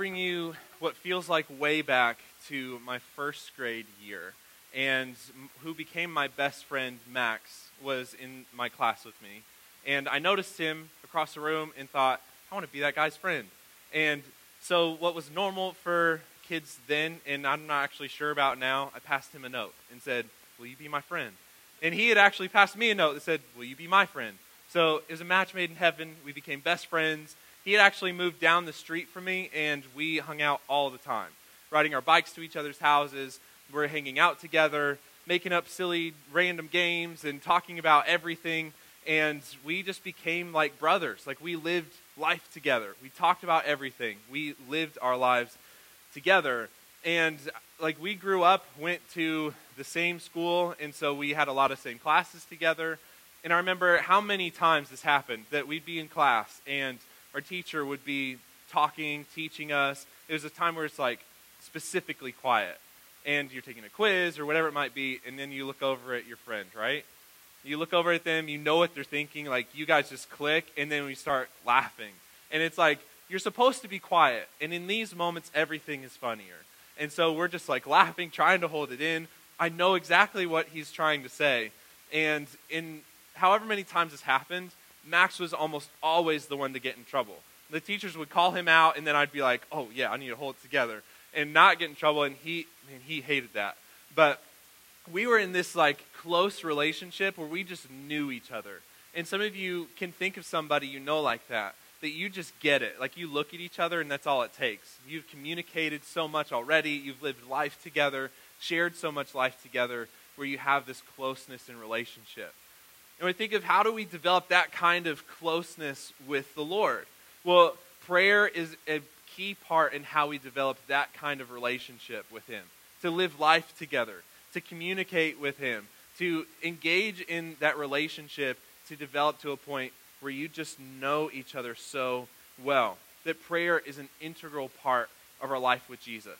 bring you what feels like way back to my first grade year. And who became my best friend, Max, was in my class with me. And I noticed him across the room and thought, I want to be that guy's friend. And so, what was normal for kids then, and I'm not actually sure about now, I passed him a note and said, Will you be my friend? And he had actually passed me a note that said, Will you be my friend? So, it was a match made in heaven. We became best friends he had actually moved down the street from me, and we hung out all the time, riding our bikes to each other's houses. We're hanging out together, making up silly, random games, and talking about everything. And we just became like brothers. Like we lived life together. We talked about everything. We lived our lives together. And like we grew up, went to the same school, and so we had a lot of same classes together. And I remember how many times this happened that we'd be in class and our teacher would be talking, teaching us. It was a time where it's like specifically quiet. And you're taking a quiz or whatever it might be, and then you look over at your friend, right? You look over at them, you know what they're thinking, like you guys just click, and then we start laughing. And it's like, you're supposed to be quiet. And in these moments, everything is funnier. And so we're just like laughing, trying to hold it in. I know exactly what he's trying to say. And in however many times this happened, Max was almost always the one to get in trouble. The teachers would call him out, and then I'd be like, oh, yeah, I need to hold it together and not get in trouble. And he, man, he hated that. But we were in this like close relationship where we just knew each other. And some of you can think of somebody you know like that, that you just get it. Like you look at each other and that's all it takes. You've communicated so much already, you've lived life together, shared so much life together where you have this closeness in relationship. And we think of how do we develop that kind of closeness with the Lord? Well, prayer is a key part in how we develop that kind of relationship with Him. To live life together, to communicate with Him, to engage in that relationship, to develop to a point where you just know each other so well. That prayer is an integral part of our life with Jesus.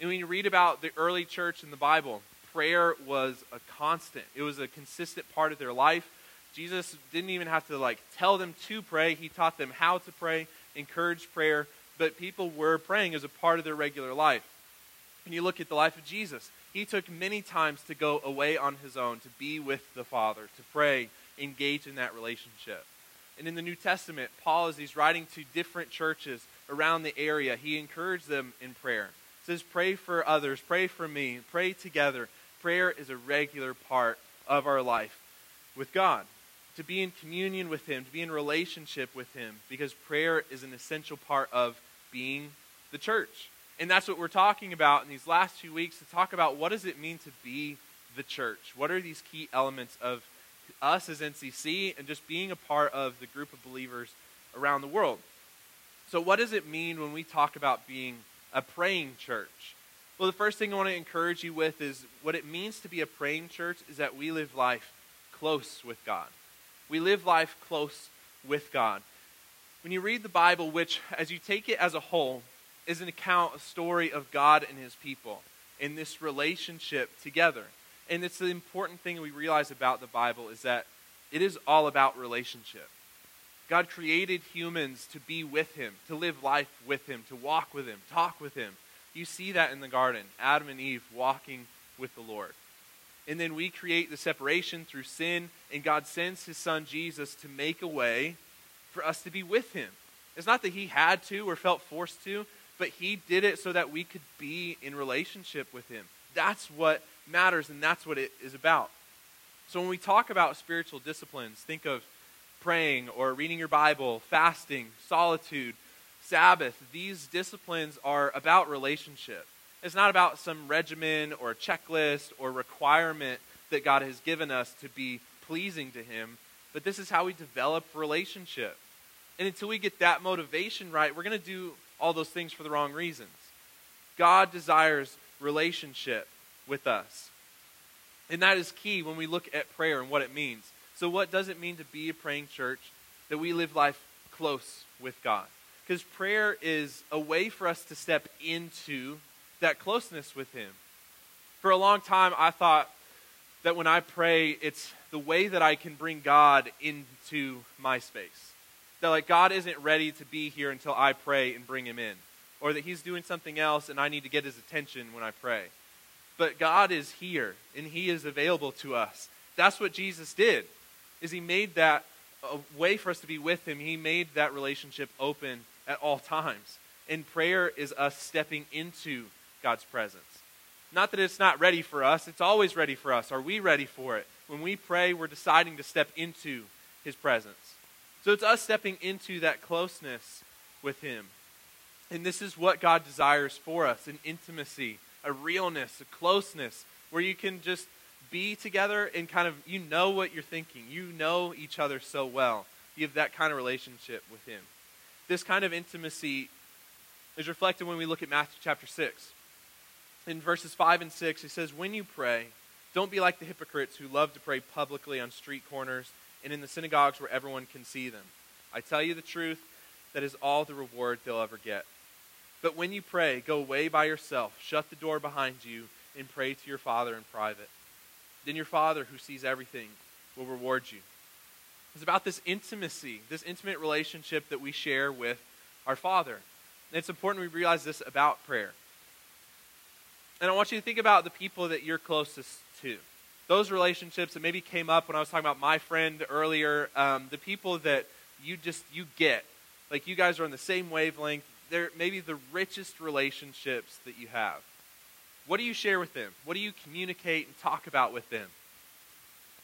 And when you read about the early church in the Bible, prayer was a constant. It was a consistent part of their life. Jesus didn't even have to like tell them to pray. He taught them how to pray, encouraged prayer, but people were praying as a part of their regular life. And you look at the life of Jesus. He took many times to go away on his own to be with the Father, to pray, engage in that relationship. And in the New Testament, Paul, as he's writing to different churches around the area, he encouraged them in prayer. He says, Pray for others, pray for me, pray together prayer is a regular part of our life with God. To be in communion with Him, to be in relationship with Him, because prayer is an essential part of being the church. And that's what we're talking about in these last few weeks to talk about what does it mean to be the church? What are these key elements of us as NCC and just being a part of the group of believers around the world? So, what does it mean when we talk about being a praying church? Well, the first thing I want to encourage you with is what it means to be a praying church is that we live life close with God. We live life close with God. When you read the Bible, which, as you take it as a whole, is an account, a story of God and his people in this relationship together. And it's the important thing we realize about the Bible is that it is all about relationship. God created humans to be with him, to live life with him, to walk with him, talk with him. You see that in the garden Adam and Eve walking with the Lord. And then we create the separation through sin, and God sends his son Jesus to make a way for us to be with him. It's not that he had to or felt forced to, but he did it so that we could be in relationship with him. That's what matters, and that's what it is about. So when we talk about spiritual disciplines, think of praying or reading your Bible, fasting, solitude, Sabbath, these disciplines are about relationship. It's not about some regimen or checklist or requirement that God has given us to be pleasing to Him, but this is how we develop relationship. And until we get that motivation right, we're going to do all those things for the wrong reasons. God desires relationship with us. And that is key when we look at prayer and what it means. So, what does it mean to be a praying church? That we live life close with God. Because prayer is a way for us to step into that closeness with Him. For a long time, I thought that when I pray, it's the way that I can bring God into my space. That, like, God isn't ready to be here until I pray and bring Him in. or that he's doing something else and I need to get his attention when I pray. But God is here and he is available to us. That's what Jesus did. Is he made that a way for us to be with him. He made that relationship open at all times. And prayer is us stepping into God's presence. Not that it's not ready for us, it's always ready for us. Are we ready for it? When we pray, we're deciding to step into his presence. So it's us stepping into that closeness with him. And this is what God desires for us an intimacy, a realness, a closeness, where you can just be together and kind of, you know what you're thinking. You know each other so well. You have that kind of relationship with him. This kind of intimacy is reflected when we look at Matthew chapter 6. In verses 5 and 6, he says, When you pray, don't be like the hypocrites who love to pray publicly on street corners and in the synagogues where everyone can see them. I tell you the truth, that is all the reward they'll ever get. But when you pray, go away by yourself, shut the door behind you, and pray to your Father in private. Then your Father, who sees everything, will reward you. It's about this intimacy, this intimate relationship that we share with our Father. And it's important we realize this about prayer. And I want you to think about the people that you're closest to. Those relationships that maybe came up when I was talking about my friend earlier, um, the people that you just you get, like you guys are on the same wavelength. They're maybe the richest relationships that you have. What do you share with them? What do you communicate and talk about with them?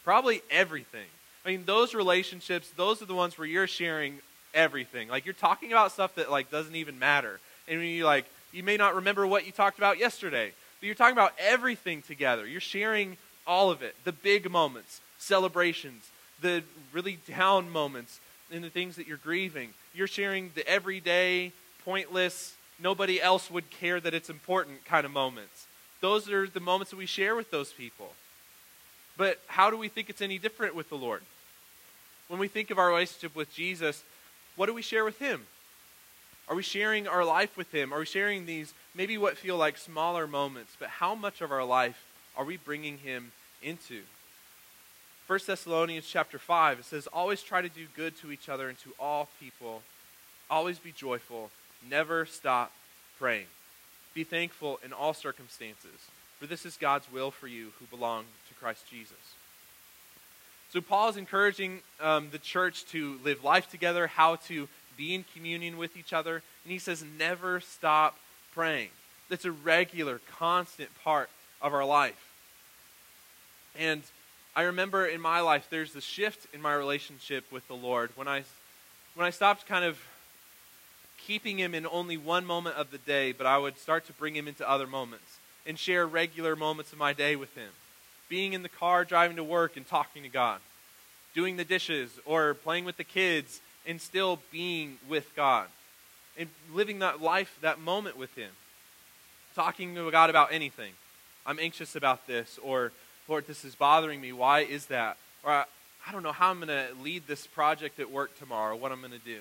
Probably everything. I mean, those relationships, those are the ones where you're sharing everything. Like you're talking about stuff that like doesn't even matter. And when you like you may not remember what you talked about yesterday, but you're talking about everything together. You're sharing all of it. The big moments, celebrations, the really down moments, and the things that you're grieving. You're sharing the everyday, pointless, nobody else would care that it's important kind of moments. Those are the moments that we share with those people. But how do we think it's any different with the Lord? When we think of our relationship with Jesus, what do we share with Him? Are we sharing our life with Him? Are we sharing these, maybe what feel like smaller moments, but how much of our life are we bringing Him into? 1 Thessalonians chapter 5, it says, Always try to do good to each other and to all people. Always be joyful. Never stop praying. Be thankful in all circumstances, for this is God's will for you who belong to Christ Jesus. So, Paul is encouraging um, the church to live life together, how to be in communion with each other. And he says, never stop praying. That's a regular, constant part of our life. And I remember in my life, there's a shift in my relationship with the Lord when I, when I stopped kind of keeping him in only one moment of the day, but I would start to bring him into other moments and share regular moments of my day with him. Being in the car driving to work and talking to God, doing the dishes or playing with the kids and still being with God and living that life, that moment with Him. Talking to God about anything. I'm anxious about this, or Lord, this is bothering me. Why is that? Or I, I don't know how I'm going to lead this project at work tomorrow, what I'm going to do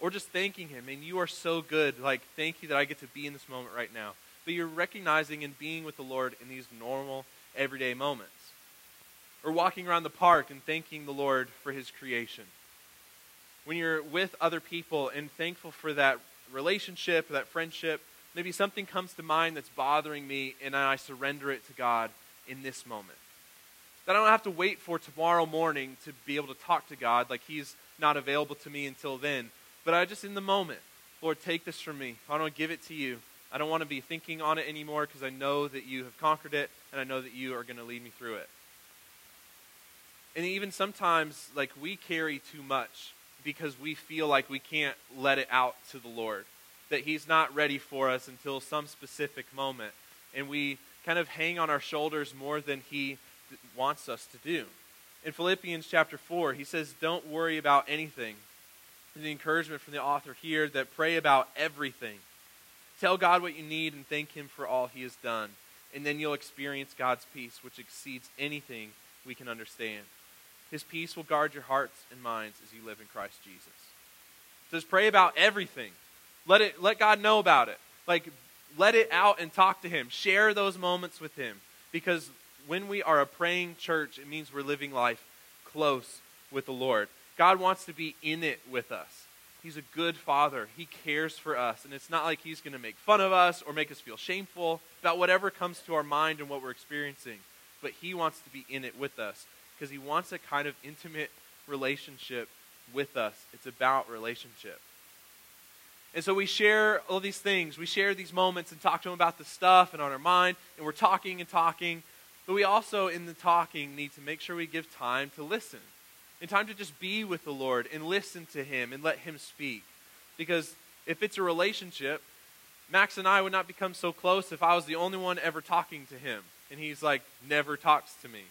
or just thanking Him. And you are so good. Like, thank you that I get to be in this moment right now. But you're recognizing and being with the Lord in these normal, everyday moments. Or walking around the park and thanking the Lord for His creation. When you're with other people and thankful for that relationship, that friendship, maybe something comes to mind that's bothering me and I surrender it to God in this moment. That I don't have to wait for tomorrow morning to be able to talk to God like He's not available to me until then. But I just, in the moment, Lord, take this from me. I don't give it to you. I don't want to be thinking on it anymore because I know that you have conquered it and I know that you are going to lead me through it. And even sometimes, like, we carry too much because we feel like we can't let it out to the Lord, that He's not ready for us until some specific moment. And we kind of hang on our shoulders more than He wants us to do. In Philippians chapter 4, he says, Don't worry about anything And the encouragement from the author here that pray about everything. Tell God what you need and thank Him for all He has done. And then you'll experience God's peace, which exceeds anything we can understand. His peace will guard your hearts and minds as you live in Christ Jesus. So just pray about everything. Let it let God know about it. Like let it out and talk to him. Share those moments with him. Because when we are a praying church, it means we're living life close with the Lord. God wants to be in it with us. He's a good father. He cares for us. And it's not like he's going to make fun of us or make us feel shameful about whatever comes to our mind and what we're experiencing. But he wants to be in it with us because he wants a kind of intimate relationship with us. It's about relationship. And so we share all these things. We share these moments and talk to him about the stuff and on our mind. And we're talking and talking. But we also, in the talking, need to make sure we give time to listen and time to just be with the Lord and listen to Him and let Him speak. Because if it's a relationship, Max and I would not become so close if I was the only one ever talking to Him. And He's like, never talks to me.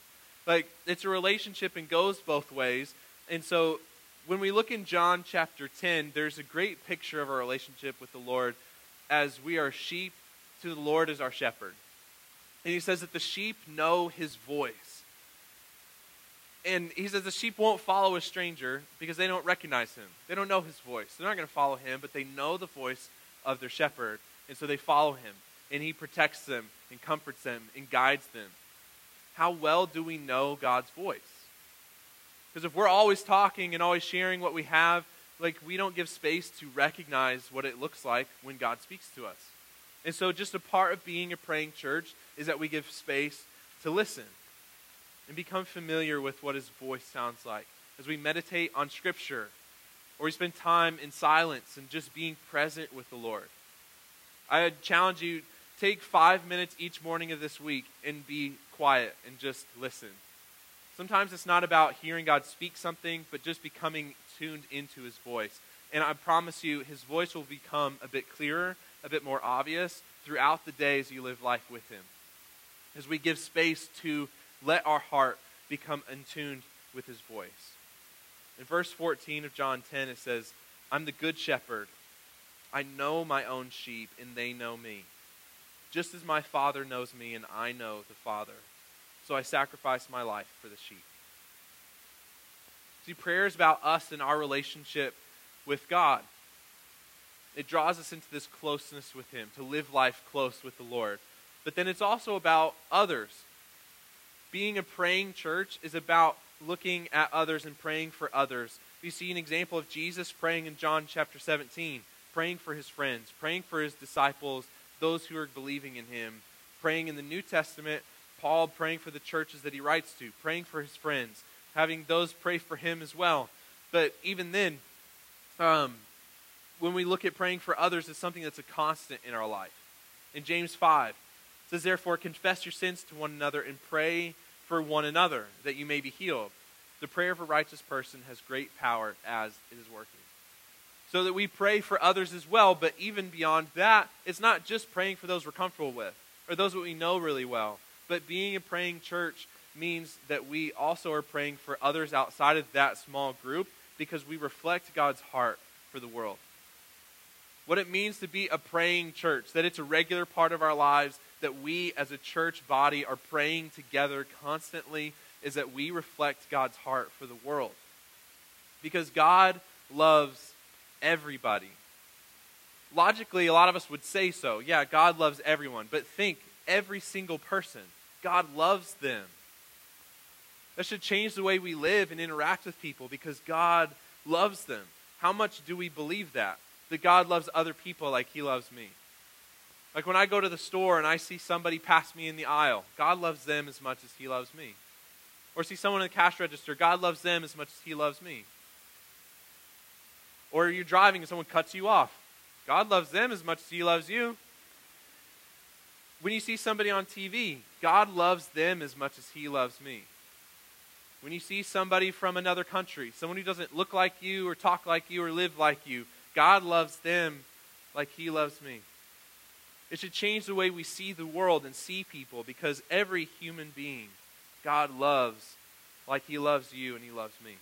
Like, it's a relationship and goes both ways. And so when we look in John chapter 10, there's a great picture of our relationship with the Lord as we are sheep to the Lord as our shepherd. And he says that the sheep know his voice and he says the sheep won't follow a stranger because they don't recognize him. They don't know his voice. They're not going to follow him, but they know the voice of their shepherd, and so they follow him. And he protects them and comforts them and guides them. How well do we know God's voice? Because if we're always talking and always sharing what we have, like we don't give space to recognize what it looks like when God speaks to us. And so just a part of being a praying church is that we give space to listen and become familiar with what his voice sounds like as we meditate on Scripture or we spend time in silence and just being present with the Lord. I challenge you take five minutes each morning of this week and be quiet and just listen. Sometimes it's not about hearing God speak something, but just becoming tuned into his voice. And I promise you, his voice will become a bit clearer, a bit more obvious throughout the day as you live life with him. As we give space to let our heart become attuned with his voice. In verse 14 of John 10, it says, I'm the good shepherd. I know my own sheep, and they know me. Just as my Father knows me, and I know the Father. So I sacrifice my life for the sheep. See, prayer is about us and our relationship with God. It draws us into this closeness with Him, to live life close with the Lord. But then it's also about others being a praying church is about looking at others and praying for others. We see an example of Jesus praying in John chapter 17, praying for his friends, praying for his disciples, those who are believing in him. Praying in the New Testament, Paul praying for the churches that he writes to, praying for his friends, having those pray for him as well. But even then, um, when we look at praying for others, it's something that's a constant in our life. In James 5, it says, Therefore, confess your sins to one another and pray for one another that you may be healed. The prayer of a righteous person has great power as it is working. So that we pray for others as well, but even beyond that, it's not just praying for those we're comfortable with or those that we know really well. But being a praying church means that we also are praying for others outside of that small group because we reflect God's heart for the world. What it means to be a praying church, that it's a regular part of our lives, that we as a church body are praying together constantly is that we reflect God's heart for the world. Because God loves everybody. Logically, a lot of us would say so. Yeah, God loves everyone. But think every single person. God loves them. That should change the way we live and interact with people because God loves them. How much do we believe that? That God loves other people like He loves me. Like when I go to the store and I see somebody pass me in the aisle, God loves them as much as He loves me. Or see someone in the cash register, God loves them as much as He loves me. Or you're driving and someone cuts you off, God loves them as much as He loves you. When you see somebody on TV, God loves them as much as He loves me. When you see somebody from another country, someone who doesn't look like you or talk like you or live like you, God loves them like He loves me. It should change the way we see the world and see people because every human being God loves like He loves you and He loves me.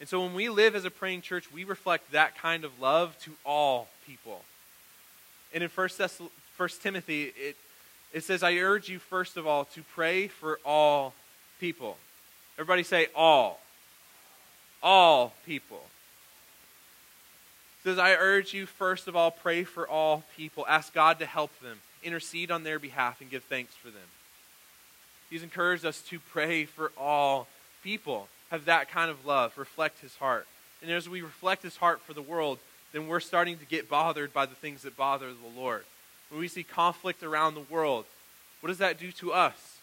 And so when we live as a praying church, we reflect that kind of love to all people. And in 1, Thess- 1 Timothy, it, it says, I urge you, first of all, to pray for all people. Everybody say all. All people says, I urge you, first of all, pray for all people. Ask God to help them, intercede on their behalf, and give thanks for them. He's encouraged us to pray for all people, have that kind of love, reflect his heart. and as we reflect his heart for the world, then we're starting to get bothered by the things that bother the Lord. When we see conflict around the world, what does that do to us?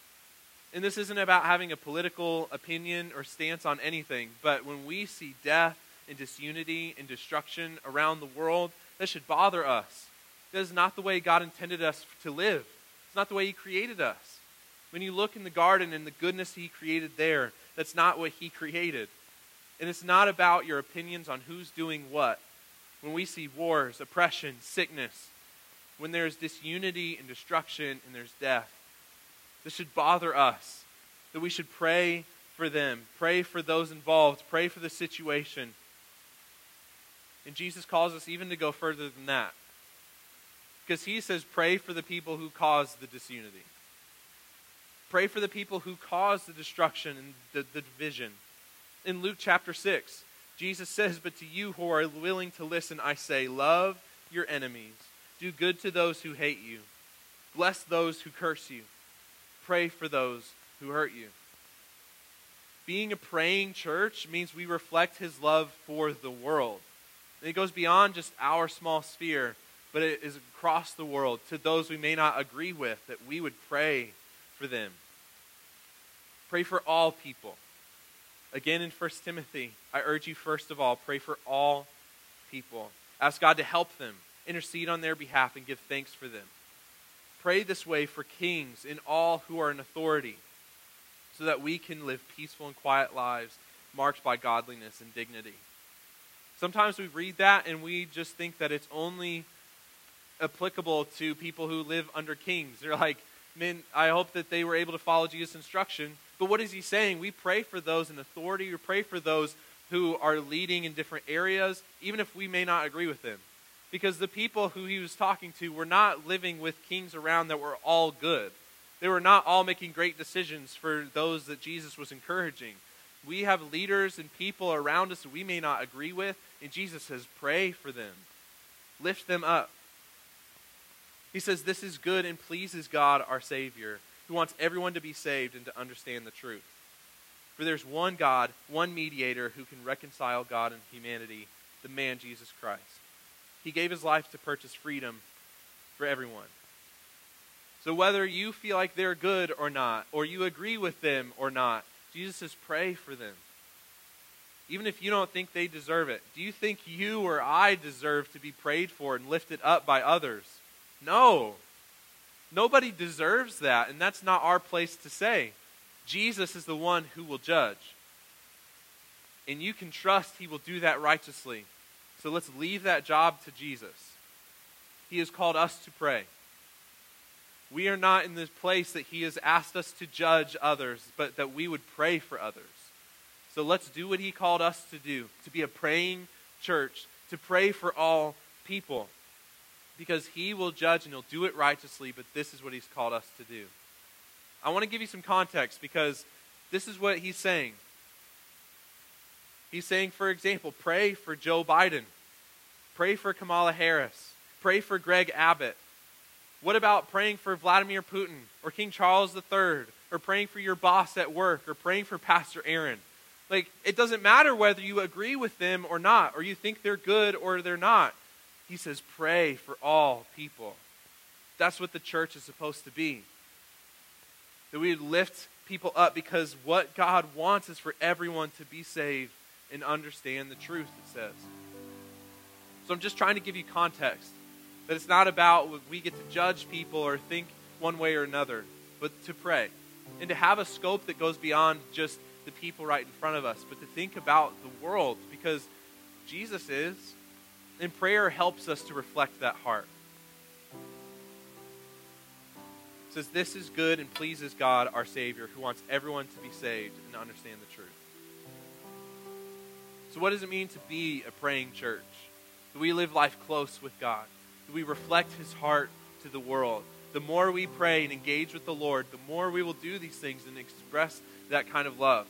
And this isn't about having a political opinion or stance on anything, but when we see death and disunity and destruction around the world, that should bother us. That is not the way God intended us to live. It's not the way He created us. When you look in the garden and the goodness He created there, that's not what He created. And it's not about your opinions on who's doing what. When we see wars, oppression, sickness, when there's disunity and destruction and there's death, this should bother us. That we should pray for them, pray for those involved, pray for the situation. And Jesus calls us even to go further than that. Because he says, pray for the people who cause the disunity. Pray for the people who cause the destruction and the, the division. In Luke chapter 6, Jesus says, But to you who are willing to listen, I say, love your enemies, do good to those who hate you, bless those who curse you, pray for those who hurt you. Being a praying church means we reflect his love for the world. It goes beyond just our small sphere, but it is across the world to those we may not agree with, that we would pray for them. Pray for all people. Again in 1 Timothy, I urge you first of all, pray for all people. Ask God to help them, intercede on their behalf, and give thanks for them. Pray this way for kings and all who are in authority, so that we can live peaceful and quiet lives marked by godliness and dignity. Sometimes we read that and we just think that it's only applicable to people who live under kings. They're like, men, I hope that they were able to follow Jesus' instruction. But what is he saying? We pray for those in authority, we pray for those who are leading in different areas, even if we may not agree with them. Because the people who he was talking to were not living with kings around that were all good. They were not all making great decisions for those that Jesus was encouraging. We have leaders and people around us that we may not agree with, and Jesus says, pray for them, lift them up. He says, This is good and pleases God, our Savior, who wants everyone to be saved and to understand the truth. For there's one God, one mediator who can reconcile God and humanity, the man Jesus Christ. He gave his life to purchase freedom for everyone. So whether you feel like they're good or not, or you agree with them or not, Jesus says, pray for them. Even if you don't think they deserve it, do you think you or I deserve to be prayed for and lifted up by others? No. Nobody deserves that, and that's not our place to say. Jesus is the one who will judge. And you can trust he will do that righteously. So let's leave that job to Jesus. He has called us to pray. We are not in this place that he has asked us to judge others, but that we would pray for others. So let's do what he called us to do to be a praying church, to pray for all people because he will judge and he'll do it righteously, but this is what he's called us to do. I want to give you some context because this is what he's saying. He's saying, for example, pray for Joe Biden, pray for Kamala Harris, pray for Greg Abbott. What about praying for Vladimir Putin or King Charles III or praying for your boss at work or praying for Pastor Aaron? Like, it doesn't matter whether you agree with them or not, or you think they're good or they're not. He says, pray for all people. That's what the church is supposed to be. That we lift people up because what God wants is for everyone to be saved and understand the truth, it says. So I'm just trying to give you context. That it's not about we get to judge people or think one way or another, but to pray. And to have a scope that goes beyond just the people right in front of us, but to think about the world because Jesus is. And prayer helps us to reflect that heart. It says, This is good and pleases God, our Savior, who wants everyone to be saved and understand the truth. So, what does it mean to be a praying church? Do we live life close with God? Do we reflect His heart to the world? The more we pray and engage with the Lord, the more we will do these things and express that kind of love.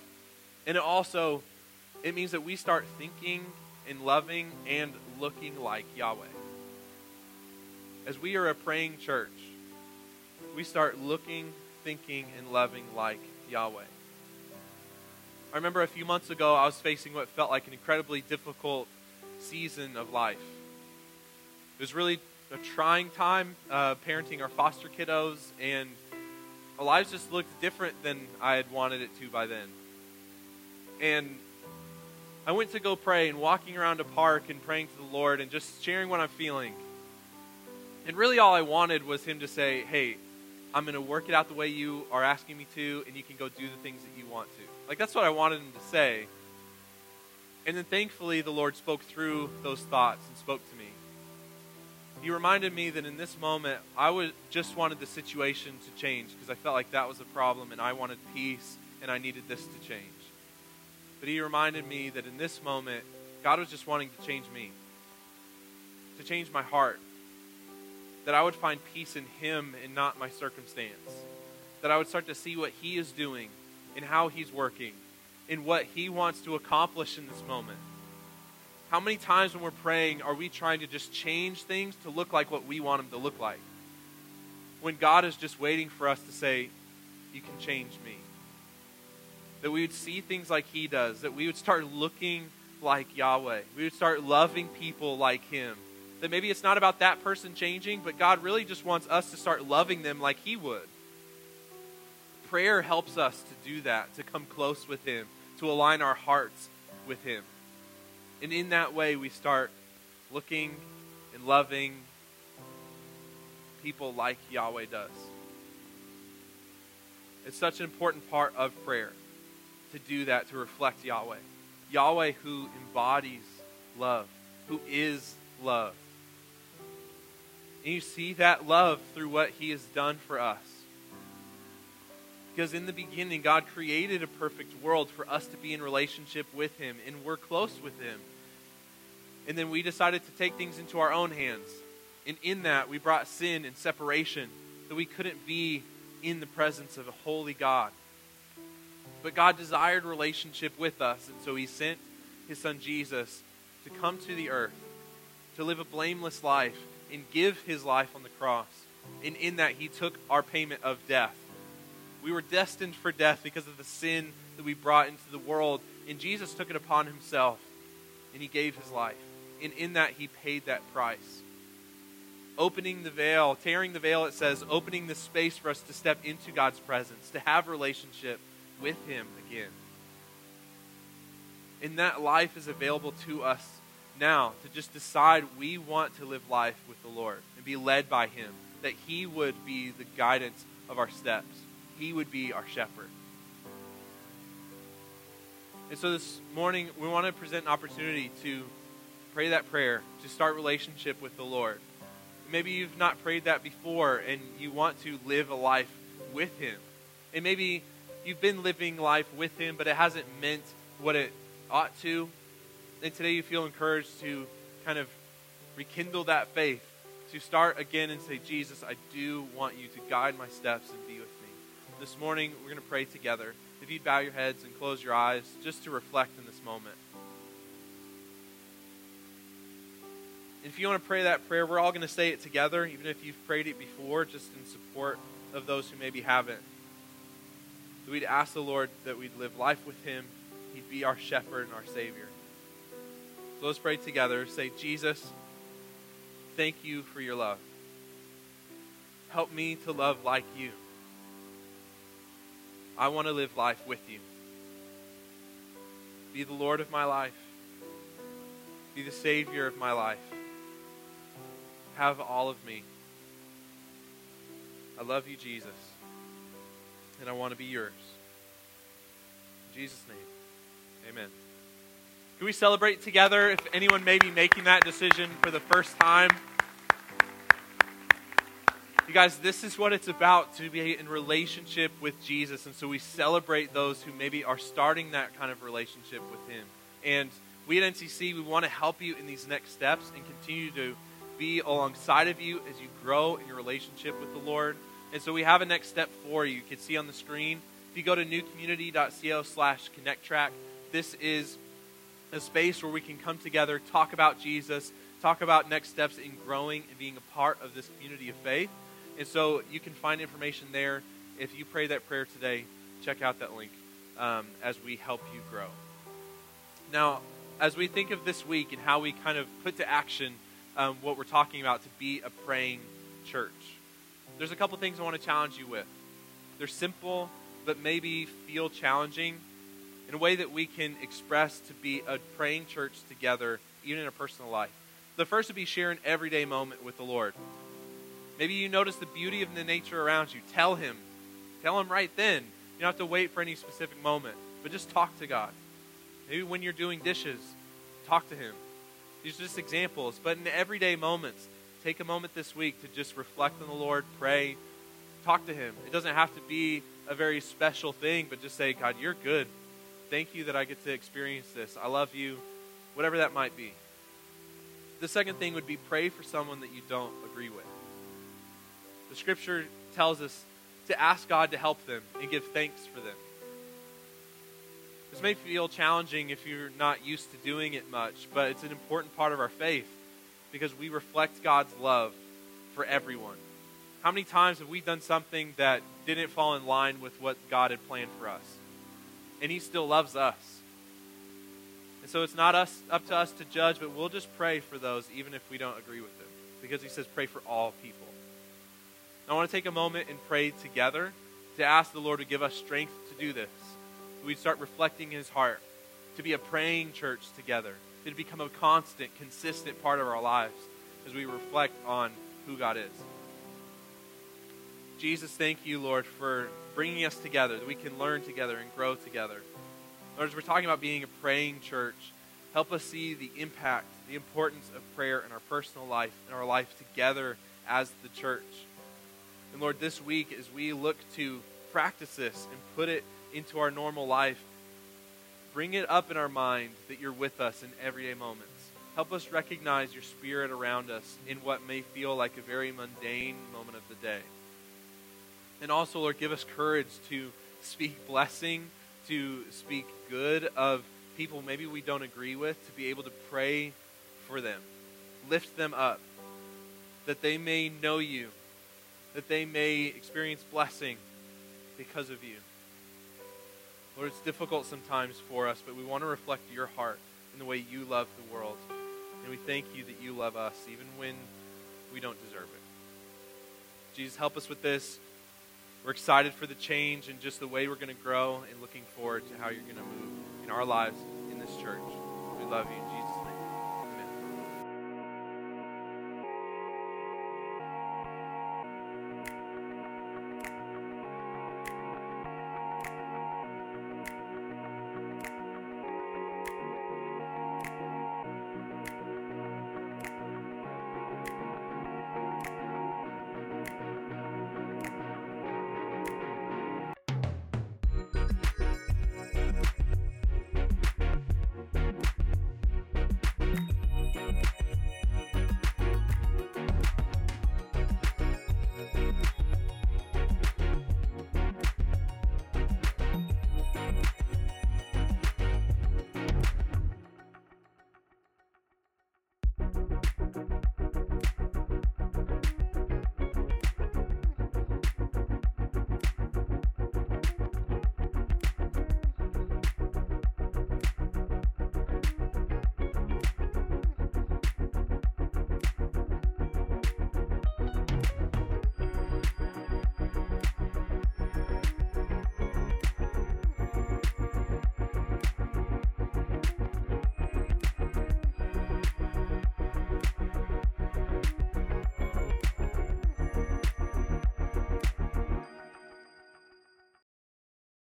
And it also, it means that we start thinking and loving and looking like Yahweh. As we are a praying church, we start looking, thinking, and loving like Yahweh. I remember a few months ago, I was facing what felt like an incredibly difficult season of life. It was really a trying time uh, parenting our foster kiddos, and our lives just looked different than I had wanted it to by then. And I went to go pray and walking around a park and praying to the Lord and just sharing what I'm feeling. And really, all I wanted was Him to say, Hey, I'm going to work it out the way you are asking me to, and you can go do the things that you want to. Like, that's what I wanted Him to say. And then thankfully, the Lord spoke through those thoughts and spoke to me. He reminded me that in this moment, I was, just wanted the situation to change because I felt like that was a problem and I wanted peace and I needed this to change. But he reminded me that in this moment, God was just wanting to change me, to change my heart, that I would find peace in him and not my circumstance, that I would start to see what he is doing and how he's working and what he wants to accomplish in this moment. How many times when we're praying are we trying to just change things to look like what we want them to look like? When God is just waiting for us to say, You can change me that we would see things like He does, that we would start looking like Yahweh. We would start loving people like Him. That maybe it's not about that person changing, but God really just wants us to start loving them like He would. Prayer helps us to do that, to come close with Him, to align our hearts with Him. And in that way, we start looking and loving people like Yahweh does. It's such an important part of prayer to do that, to reflect Yahweh. Yahweh who embodies love, who is love. And you see that love through what he has done for us. Because in the beginning, God created a perfect world for us to be in relationship with him, and we're close with him. And then we decided to take things into our own hands. And in that, we brought sin and separation, that we couldn't be in the presence of a holy God. But God desired relationship with us, and so He sent His Son Jesus to come to the earth, to live a blameless life, and give His life on the cross. And in that, He took our payment of death. We were destined for death because of the sin that we brought into the world, and Jesus took it upon Himself, and He gave His life. And in that, He paid that price opening the veil, tearing the veil, it says, opening the space for us to step into God's presence, to have relationship with Him again. And that life is available to us now to just decide we want to live life with the Lord and be led by Him, that He would be the guidance of our steps, He would be our shepherd. And so this morning, we want to present an opportunity to pray that prayer, to start relationship with the Lord. Maybe you've not prayed that before and you want to live a life with Him. And maybe you've been living life with Him, but it hasn't meant what it ought to. And today you feel encouraged to kind of rekindle that faith, to start again and say, Jesus, I do want you to guide my steps and be with me. This morning, we're going to pray together. If you'd bow your heads and close your eyes just to reflect in this moment. If you want to pray that prayer, we're all going to say it together, even if you've prayed it before, just in support of those who maybe haven't that we'd ask the Lord that we'd live life with Him. He'd be our shepherd and our Savior. So let's pray together. Say, Jesus, thank you for your love. Help me to love like you. I want to live life with you. Be the Lord of my life. Be the Savior of my life. Have all of me. I love you, Jesus and I want to be yours. In Jesus' name, amen. Can we celebrate together if anyone may be making that decision for the first time? You guys, this is what it's about to be in relationship with Jesus. And so we celebrate those who maybe are starting that kind of relationship with Him. And we at NCC, we want to help you in these next steps and continue to be alongside of you as you grow in your relationship with the Lord. And so we have a next step for you. You can see on the screen. If you go to newcommunity.co slash connect track, this is a space where we can come together, talk about Jesus, talk about next steps in growing and being a part of this community of faith. And so you can find information there. If you pray that prayer today, check out that link. um, as we help you grow. Now, as we think of this week and how we kind of put to action um, what we're talking about to be a praying church, there's a couple things I want to challenge you with. They're simple, but maybe feel challenging in a way that we can express to be a praying church together, even in a personal life. The first would be share an everyday moment with the Lord. Maybe you notice the beauty of the nature around you. Tell Him. Tell Him right then. You don't have to wait for any specific moment, but just talk to God. Maybe when you're doing dishes, talk to Him. These are just examples, but in everyday moments, take a moment this week to just reflect on the Lord, pray, talk to Him. It doesn't have to be a very special thing, but just say, God, you're good. Thank you that I get to experience this. I love you, whatever that might be. The second thing would be pray for someone that you don't agree with. The scripture tells us to ask God to help them and give thanks for them. This may feel challenging if you're not used to doing it much, but it's an important part of our faith because we reflect God's love for everyone. How many times have we done something that didn't fall in line with what God had planned for us? And He still loves us. And so it's not us up to us to judge, but we'll just pray for those even if we don't agree with them. Because He says, pray for all people. I want to take a moment and pray together to ask the Lord to give us strength to do this. We'd start reflecting His heart, to be a praying church together, to become a constant, consistent part of our lives as we reflect on who God is. Jesus, thank you, Lord, for bringing us together, that we can learn together and grow together. Lord, as we're talking about being a praying church, help us see the impact, the importance of prayer in our personal life, in our life together as the church. And Lord, this week, as we look to practice this and put it into our normal life, bring it up in our mind that you're with us in everyday moments. Help us recognize your spirit around us in what may feel like a very mundane moment of the day. And also, Lord, give us courage to speak blessing, to speak good of people maybe we don't agree with, to be able to pray for them, lift them up, that they may know you, that they may experience blessing because of you. Lord, it's difficult sometimes for us, but we want to reflect your heart in the way you love the world. And we thank you that you love us even when we don't deserve it. Jesus, help us with this. We're excited for the change and just the way we're going to grow and looking forward to how you're going to move in our lives in this church. We love you.